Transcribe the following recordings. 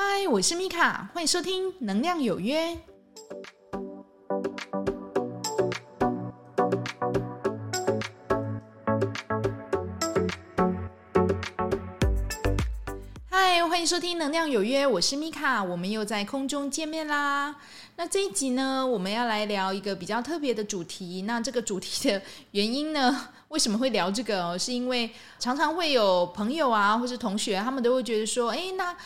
嗨，我是米卡，欢迎收听《能量有约》。嗨，欢迎收听《能量有约》，我是米卡，我们又在空中见面啦。那这一集呢，我们要来聊一个比较特别的主题。那这个主题的原因呢，为什么会聊这个哦？是因为常常会有朋友啊，或是同学，他们都会觉得说，诶，那。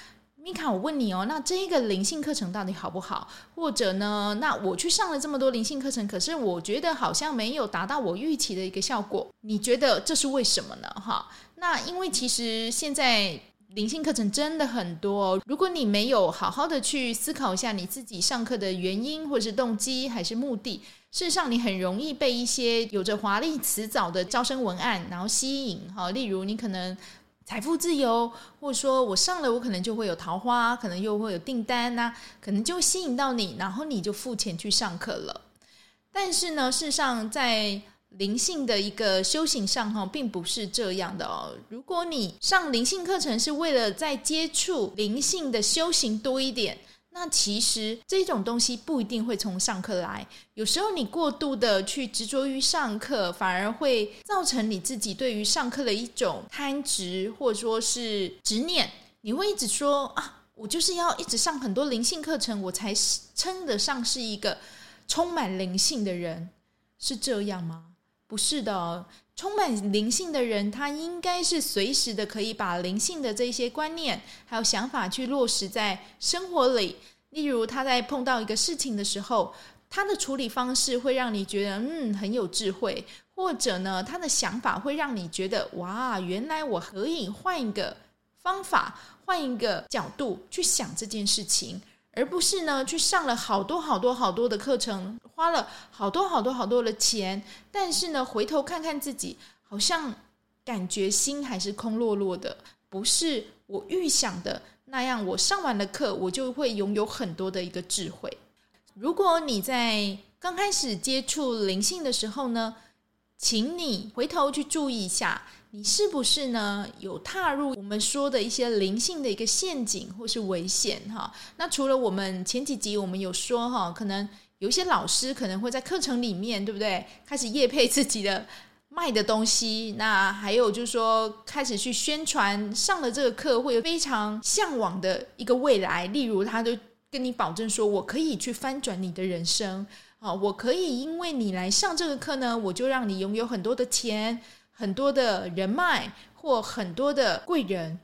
米卡，我问你哦，那这一个灵性课程到底好不好？或者呢，那我去上了这么多灵性课程，可是我觉得好像没有达到我预期的一个效果。你觉得这是为什么呢？哈，那因为其实现在灵性课程真的很多，如果你没有好好的去思考一下你自己上课的原因，或者是动机，还是目的，事实上你很容易被一些有着华丽辞藻的招生文案然后吸引。哈，例如你可能。财富自由，或者说我上了，我可能就会有桃花，可能又会有订单呐、可能就吸引到你，然后你就付钱去上课了。但是呢，事实上在灵性的一个修行上，哈，并不是这样的哦。如果你上灵性课程是为了在接触灵性的修行多一点。那其实这种东西不一定会从上课来，有时候你过度的去执着于上课，反而会造成你自己对于上课的一种贪执，或者说是执念。你会一直说啊，我就是要一直上很多灵性课程，我才称得上是一个充满灵性的人，是这样吗？不是的，充满灵性的人，他应该是随时的可以把灵性的这些观念还有想法去落实在生活里。例如，他在碰到一个事情的时候，他的处理方式会让你觉得嗯很有智慧，或者呢，他的想法会让你觉得哇，原来我可以换一个方法，换一个角度去想这件事情。而不是呢，去上了好多好多好多的课程，花了好多好多好多的钱，但是呢，回头看看自己，好像感觉心还是空落落的，不是我预想的那样。我上完了课，我就会拥有很多的一个智慧。如果你在刚开始接触灵性的时候呢，请你回头去注意一下。你是不是呢？有踏入我们说的一些灵性的一个陷阱或是危险哈？那除了我们前几集我们有说哈，可能有一些老师可能会在课程里面，对不对？开始业配自己的卖的东西，那还有就是说开始去宣传上了这个课会有非常向往的一个未来，例如他就跟你保证说，我可以去翻转你的人生啊，我可以因为你来上这个课呢，我就让你拥有很多的钱。很多的人脉或很多的贵人，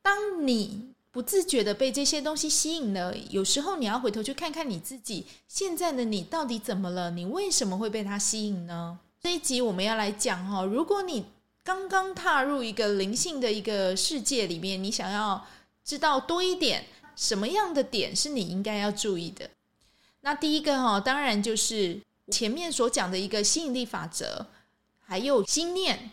当你不自觉的被这些东西吸引了，有时候你要回头去看看你自己，现在的你到底怎么了？你为什么会被它吸引呢？这一集我们要来讲哈，如果你刚刚踏入一个灵性的一个世界里面，你想要知道多一点，什么样的点是你应该要注意的？那第一个哈，当然就是前面所讲的一个吸引力法则。还有心念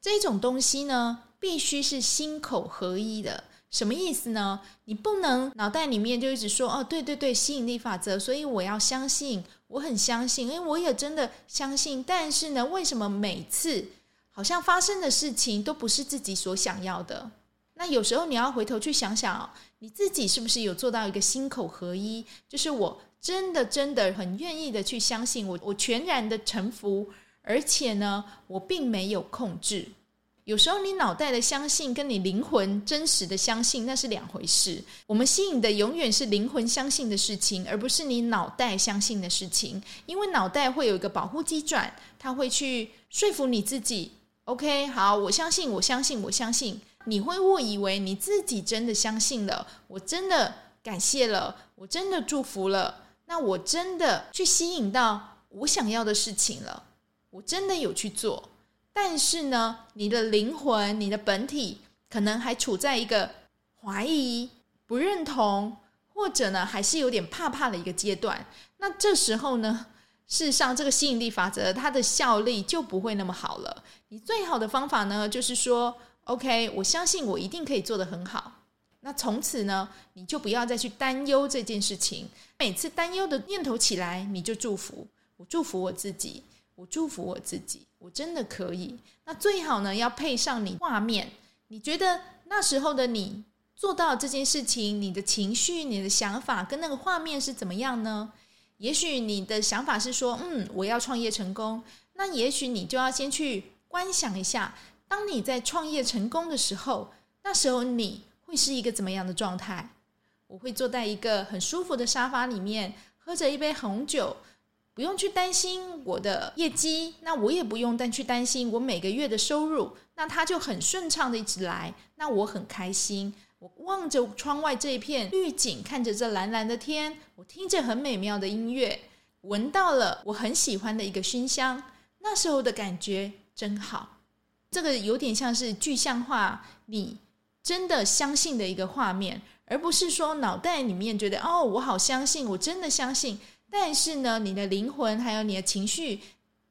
这种东西呢，必须是心口合一的。什么意思呢？你不能脑袋里面就一直说哦，对对对，吸引力法则，所以我要相信，我很相信，因为我也真的相信。但是呢，为什么每次好像发生的事情都不是自己所想要的？那有时候你要回头去想想，你自己是不是有做到一个心口合一？就是我真的真的很愿意的去相信我，我全然的臣服。而且呢，我并没有控制。有时候你脑袋的相信跟你灵魂真实的相信那是两回事。我们吸引的永远是灵魂相信的事情，而不是你脑袋相信的事情。因为脑袋会有一个保护机转，它会去说服你自己。OK，好，我相信，我相信，我相信。你会误以为你自己真的相信了，我真的感谢了，我真的祝福了，那我真的去吸引到我想要的事情了。我真的有去做，但是呢，你的灵魂、你的本体可能还处在一个怀疑、不认同，或者呢，还是有点怕怕的一个阶段。那这时候呢，事实上，这个吸引力法则它的效力就不会那么好了。你最好的方法呢，就是说，OK，我相信我一定可以做得很好。那从此呢，你就不要再去担忧这件事情。每次担忧的念头起来，你就祝福，我祝福我自己。我祝福我自己，我真的可以。那最好呢，要配上你画面。你觉得那时候的你做到这件事情，你的情绪、你的想法跟那个画面是怎么样呢？也许你的想法是说，嗯，我要创业成功。那也许你就要先去观想一下，当你在创业成功的时候，那时候你会是一个怎么样的状态？我会坐在一个很舒服的沙发里面，喝着一杯红酒，不用去担心我的业绩，那我也不用再去担心我每个月的收入，那它就很顺畅的一直来，那我很开心。我望着窗外这一片绿景，看着这蓝蓝的天，我听着很美妙的音乐，闻到了我很喜欢的一个熏香，那时候的感觉真好。这个有点像是具象化你真的相信的一个画面，而不是说脑袋里面觉得哦，我好相信，我真的相信，但是呢，你的灵魂还有你的情绪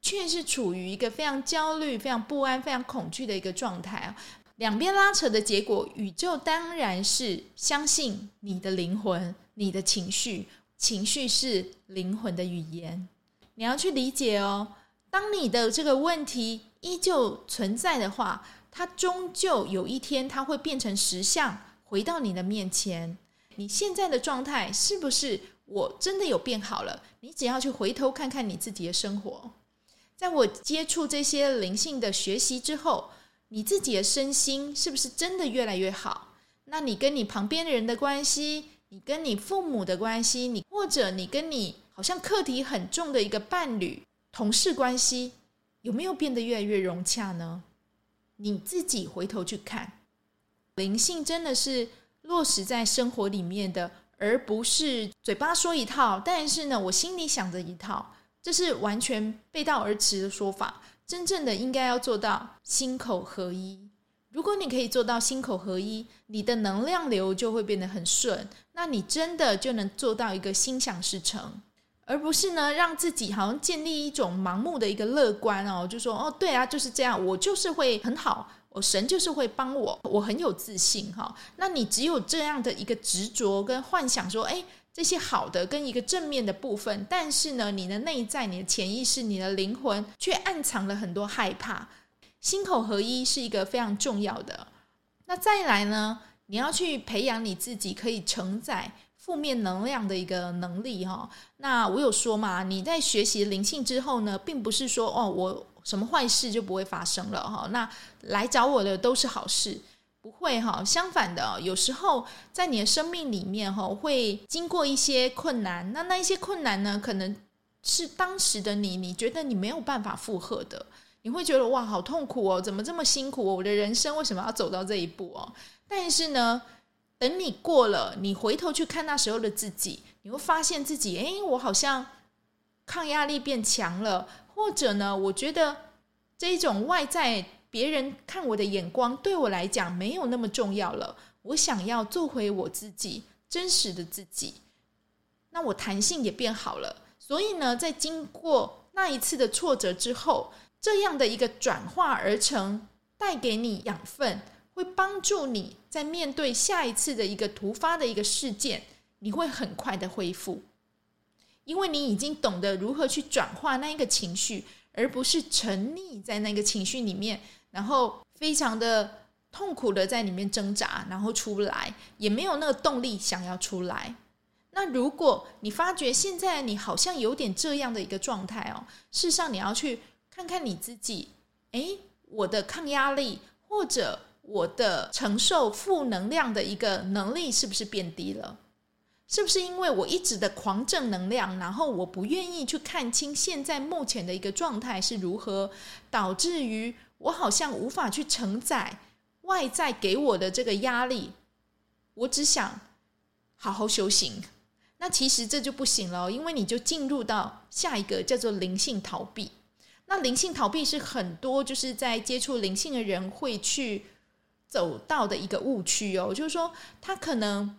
却是处于一个非常焦虑、非常不安、非常恐惧的一个状态。两边拉扯的结果，宇宙当然是相信你的灵魂、你的情绪。情绪是灵魂的语言，你要去理解哦。当你的这个问题依旧存在的话，它终究有一天，它会变成实相，回到你的面前。你现在的状态是不是我真的有变好了？你只要去回头看看你自己的生活。在我接触这些灵性的学习之后。你自己的身心是不是真的越来越好？那你跟你旁边的人的关系，你跟你父母的关系，你或者你跟你好像课题很重的一个伴侣、同事关系，有没有变得越来越融洽呢？你自己回头去看，灵性真的是落实在生活里面的，而不是嘴巴说一套，但是呢，我心里想着一套，这是完全背道而驰的说法。真正的应该要做到心口合一。如果你可以做到心口合一，你的能量流就会变得很顺。那你真的就能做到一个心想事成，而不是呢让自己好像建立一种盲目的一个乐观哦，就说哦对啊就是这样，我就是会很好，我神就是会帮我，我很有自信哈。那你只有这样的一个执着跟幻想说，诶。这些好的跟一个正面的部分，但是呢，你的内在、你的潜意识、你的灵魂却暗藏了很多害怕。心口合一是一个非常重要的。那再来呢，你要去培养你自己可以承载负面能量的一个能力哈。那我有说嘛，你在学习灵性之后呢，并不是说哦，我什么坏事就不会发生了哈。那来找我的都是好事。不会哈，相反的，有时候在你的生命里面哈，会经过一些困难。那那一些困难呢，可能是当时的你，你觉得你没有办法负荷的，你会觉得哇，好痛苦哦，怎么这么辛苦哦？我的人生为什么要走到这一步哦？但是呢，等你过了，你回头去看那时候的自己，你会发现自己，诶，我好像抗压力变强了，或者呢，我觉得这一种外在。别人看我的眼光对我来讲没有那么重要了。我想要做回我自己，真实的自己。那我弹性也变好了。所以呢，在经过那一次的挫折之后，这样的一个转化而成，带给你养分，会帮助你在面对下一次的一个突发的一个事件，你会很快的恢复，因为你已经懂得如何去转化那一个情绪，而不是沉溺在那个情绪里面。然后非常的痛苦的在里面挣扎，然后出不来，也没有那个动力想要出来。那如果你发觉现在你好像有点这样的一个状态哦，事实上你要去看看你自己，诶，我的抗压力或者我的承受负能量的一个能力是不是变低了？是不是因为我一直的狂正能量，然后我不愿意去看清现在目前的一个状态是如何，导致于我好像无法去承载外在给我的这个压力，我只想好好修行。那其实这就不行了，因为你就进入到下一个叫做灵性逃避。那灵性逃避是很多就是在接触灵性的人会去走到的一个误区哦，就是说他可能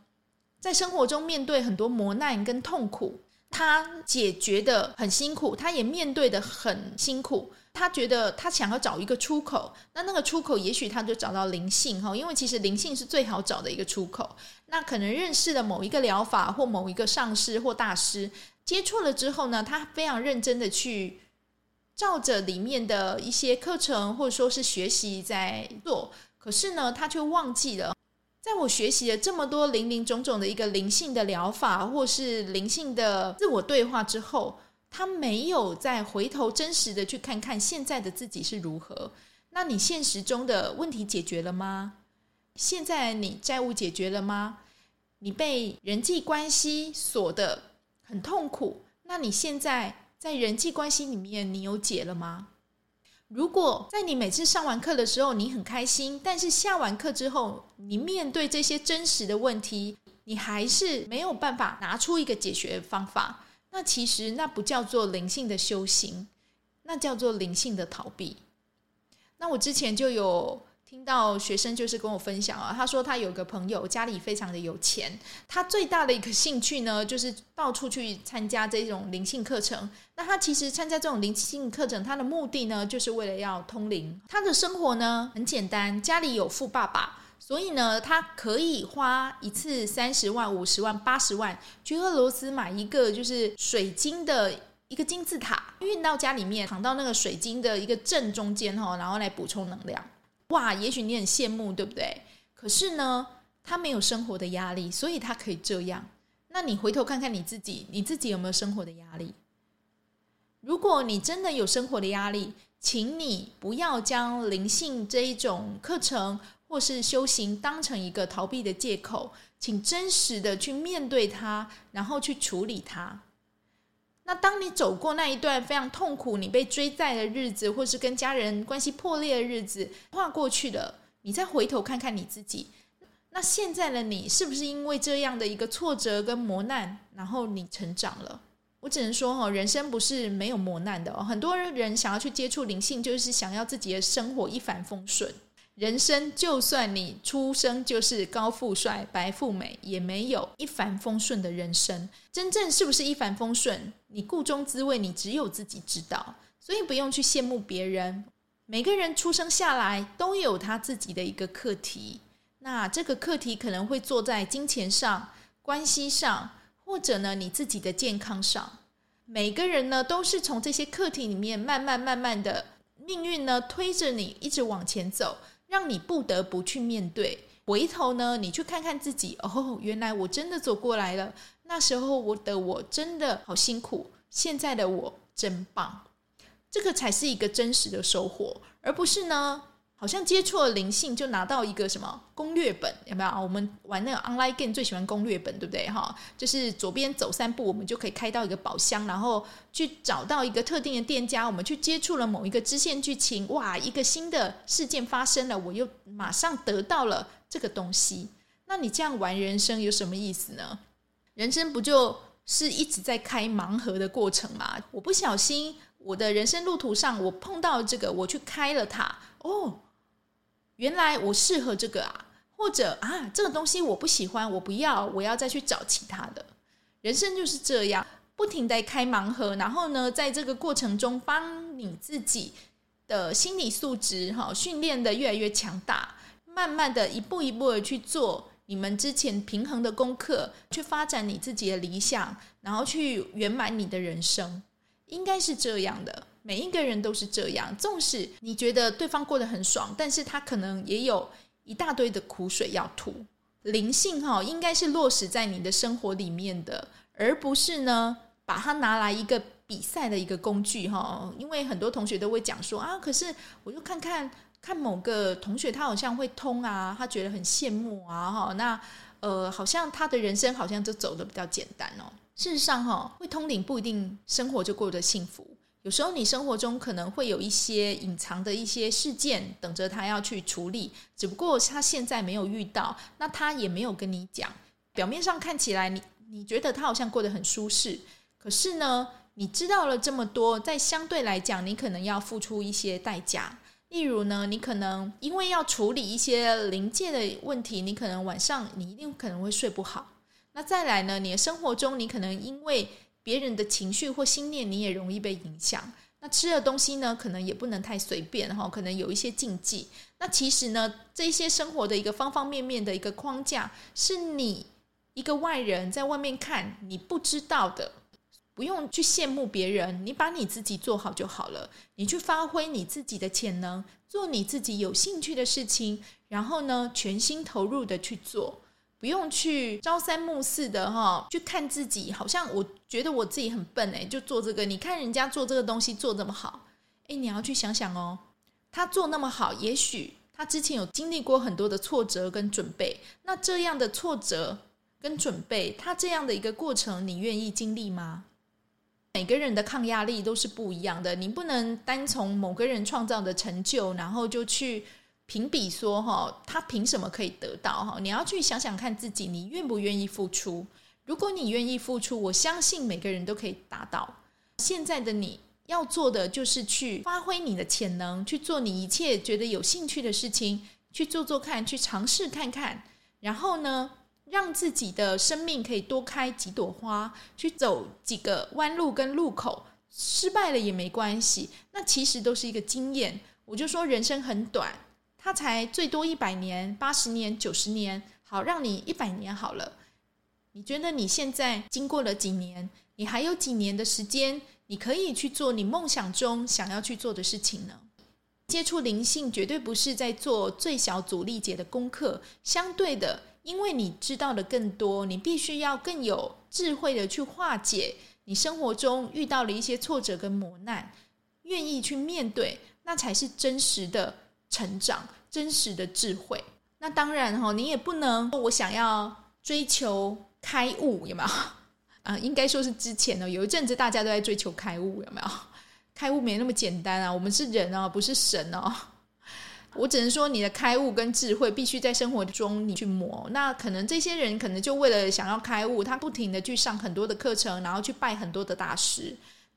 在生活中面对很多磨难跟痛苦，他解决的很辛苦，他也面对的很辛苦。他觉得他想要找一个出口，那那个出口也许他就找到灵性哈，因为其实灵性是最好找的一个出口。那可能认识了某一个疗法或某一个上师或大师，接触了之后呢，他非常认真的去照着里面的一些课程或者说是学习在做，可是呢，他却忘记了在我学习了这么多林林总总的一个灵性的疗法，或是灵性的自我对话之后，他没有再回头真实的去看看现在的自己是如何。那你现实中的问题解决了吗？现在你债务解决了吗？你被人际关系锁得很痛苦，那你现在在人际关系里面，你有解了吗？如果在你每次上完课的时候，你很开心，但是下完课之后，你面对这些真实的问题，你还是没有办法拿出一个解决方法，那其实那不叫做灵性的修行，那叫做灵性的逃避。那我之前就有。听到学生就是跟我分享啊，他说他有个朋友家里非常的有钱，他最大的一个兴趣呢，就是到处去参加这种灵性课程。那他其实参加这种灵性课程，他的目的呢，就是为了要通灵。他的生活呢很简单，家里有富爸爸，所以呢，他可以花一次三十万、五十万、八十万去俄罗斯买一个就是水晶的一个金字塔，运到家里面，躺到那个水晶的一个正中间哈，然后来补充能量。哇，也许你很羡慕，对不对？可是呢，他没有生活的压力，所以他可以这样。那你回头看看你自己，你自己有没有生活的压力？如果你真的有生活的压力，请你不要将灵性这一种课程或是修行当成一个逃避的借口，请真实的去面对它，然后去处理它。那当你走过那一段非常痛苦，你被追债的日子，或是跟家人关系破裂的日子，跨过去了，你再回头看看你自己，那现在的你是不是因为这样的一个挫折跟磨难，然后你成长了？我只能说哈，人生不是没有磨难的哦。很多人想要去接触灵性，就是想要自己的生活一帆风顺。人生就算你出生就是高富帅、白富美，也没有一帆风顺的人生。真正是不是一帆风顺，你故中滋味，你只有自己知道。所以不用去羡慕别人。每个人出生下来都有他自己的一个课题。那这个课题可能会坐在金钱上、关系上，或者呢你自己的健康上。每个人呢都是从这些课题里面慢慢慢慢的命运呢推着你一直往前走。让你不得不去面对，回头呢，你去看看自己，哦，原来我真的走过来了。那时候我的我真的好辛苦，现在的我真棒，这个才是一个真实的收获，而不是呢。好像接触了灵性就拿到一个什么攻略本，有没有？我们玩那个 online game 最喜欢攻略本，对不对？哈，就是左边走三步，我们就可以开到一个宝箱，然后去找到一个特定的店家。我们去接触了某一个支线剧情，哇，一个新的事件发生了，我又马上得到了这个东西。那你这样玩人生有什么意思呢？人生不就是一直在开盲盒的过程吗？我不小心，我的人生路途上，我碰到这个，我去开了它，哦。原来我适合这个啊，或者啊，这个东西我不喜欢，我不要，我要再去找其他的。人生就是这样，不停地开盲盒，然后呢，在这个过程中，帮你自己的心理素质哈训练的越来越强大，慢慢的一步一步的去做你们之前平衡的功课，去发展你自己的理想，然后去圆满你的人生，应该是这样的。每一个人都是这样，纵使你觉得对方过得很爽，但是他可能也有一大堆的苦水要吐。灵性哈，应该是落实在你的生活里面的，而不是呢把它拿来一个比赛的一个工具哈。因为很多同学都会讲说啊，可是我就看看看某个同学他好像会通啊，他觉得很羡慕啊哈。那呃，好像他的人生好像就走得比较简单哦。事实上哈，会通灵不一定生活就过得幸福。有时候你生活中可能会有一些隐藏的一些事件等着他要去处理，只不过他现在没有遇到，那他也没有跟你讲。表面上看起来你你觉得他好像过得很舒适，可是呢，你知道了这么多，在相对来讲，你可能要付出一些代价。例如呢，你可能因为要处理一些临界的问题，你可能晚上你一定可能会睡不好。那再来呢，你的生活中你可能因为别人的情绪或心念，你也容易被影响。那吃的东西呢，可能也不能太随便哈，可能有一些禁忌。那其实呢，这些生活的一个方方面面的一个框架，是你一个外人在外面看你不知道的。不用去羡慕别人，你把你自己做好就好了。你去发挥你自己的潜能，做你自己有兴趣的事情，然后呢，全心投入的去做，不用去朝三暮四的哈，去看自己，好像我觉得我自己很笨诶，就做这个。你看人家做这个东西做这么好，诶，你要去想想哦，他做那么好，也许他之前有经历过很多的挫折跟准备，那这样的挫折跟准备，他这样的一个过程，你愿意经历吗？每个人的抗压力都是不一样的，你不能单从某个人创造的成就，然后就去评比说哈，他凭什么可以得到哈？你要去想想看自己，你愿不愿意付出？如果你愿意付出，我相信每个人都可以达到。现在的你要做的就是去发挥你的潜能，去做你一切觉得有兴趣的事情，去做做看，去尝试看看，然后呢，让自己的生命可以多开几朵花，去走几个弯路跟路口，失败了也没关系，那其实都是一个经验。我就说人生很短，它才最多一百年、八十年、九十年，好，让你一百年好了。你觉得你现在经过了几年？你还有几年的时间，你可以去做你梦想中想要去做的事情呢？接触灵性绝对不是在做最小阻力解的功课，相对的。因为你知道的更多，你必须要更有智慧的去化解你生活中遇到了一些挫折跟磨难，愿意去面对，那才是真实的成长，真实的智慧。那当然哈，你也不能我想要追求开悟，有没有？啊，应该说是之前呢，有一阵子大家都在追求开悟，有没有？开悟没那么简单啊，我们是人哦，不是神哦。我只能说，你的开悟跟智慧必须在生活中你去磨。那可能这些人可能就为了想要开悟，他不停的去上很多的课程，然后去拜很多的大师。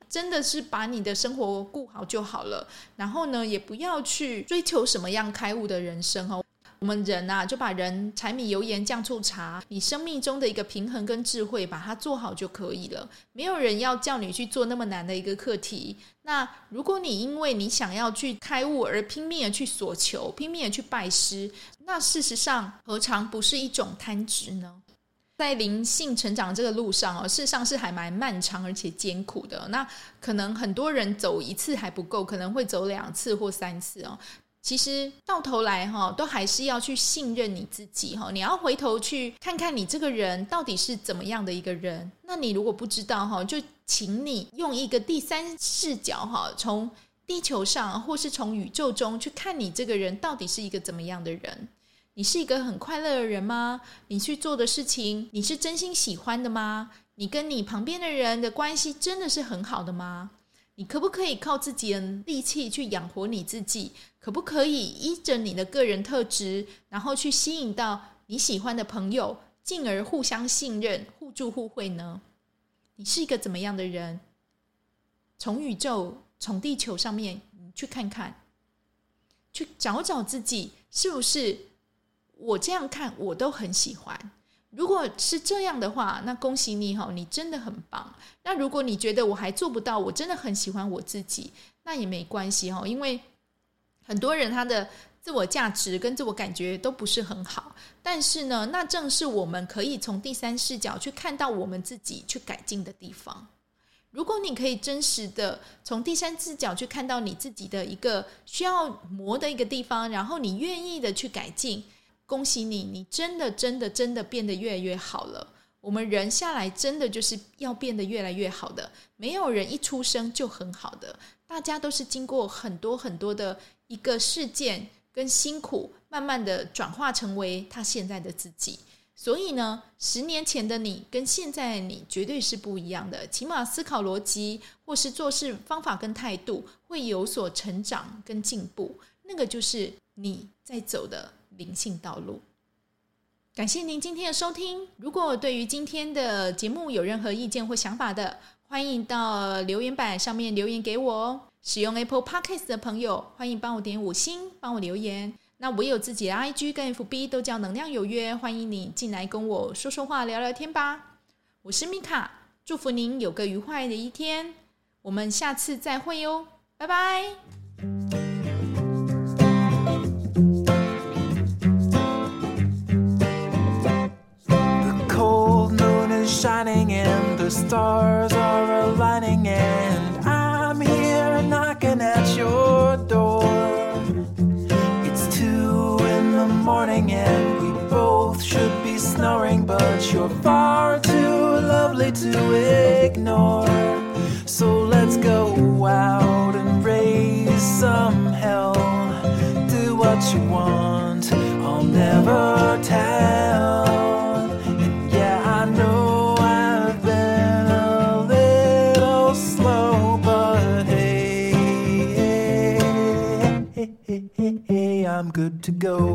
真的是把你的生活顾好就好了。然后呢，也不要去追求什么样开悟的人生哦。我们人啊，就把人柴米油盐酱醋茶，你生命中的一个平衡跟智慧，把它做好就可以了。没有人要叫你去做那么难的一个课题。那如果你因为你想要去开悟而拼命的去索求，拼命的去拜师，那事实上何尝不是一种贪执呢？在灵性成长这个路上哦，事实上是还蛮漫长而且艰苦的。那可能很多人走一次还不够，可能会走两次或三次哦。其实到头来哈，都还是要去信任你自己哈。你要回头去看看你这个人到底是怎么样的一个人。那你如果不知道哈，就请你用一个第三视角哈，从地球上或是从宇宙中去看你这个人到底是一个怎么样的人。你是一个很快乐的人吗？你去做的事情，你是真心喜欢的吗？你跟你旁边的人的关系真的是很好的吗？你可不可以靠自己的力气去养活你自己？可不可以依着你的个人特质，然后去吸引到你喜欢的朋友，进而互相信任、互助互惠呢？你是一个怎么样的人？从宇宙、从地球上面你去看看，去找找自己是不是我这样看，我都很喜欢。如果是这样的话，那恭喜你哈，你真的很棒。那如果你觉得我还做不到，我真的很喜欢我自己，那也没关系哈，因为很多人他的自我价值跟自我感觉都不是很好。但是呢，那正是我们可以从第三视角去看到我们自己去改进的地方。如果你可以真实的从第三视角去看到你自己的一个需要磨的一个地方，然后你愿意的去改进。恭喜你，你真的、真的、真的变得越来越好了。我们人下来真的就是要变得越来越好的，没有人一出生就很好的，大家都是经过很多很多的一个事件跟辛苦，慢慢的转化成为他现在的自己。所以呢，十年前的你跟现在的你绝对是不一样的，起码思考逻辑或是做事方法跟态度会有所成长跟进步，那个就是你在走的。灵性道路，感谢您今天的收听。如果对于今天的节目有任何意见或想法的，欢迎到留言板上面留言给我哦。使用 Apple Podcast 的朋友，欢迎帮我点五星，帮我留言。那我有自己的 IG 跟 FB，都叫能量有约，欢迎你进来跟我说说话、聊聊天吧。我是米卡，祝福您有个愉快的一天。我们下次再会哟，拜拜。But you're far too lovely to ignore. So let's go out and raise some hell. Do what you want, I'll never tell. And yeah, I know I've been a little slow, but hey, hey, hey, hey I'm good to go.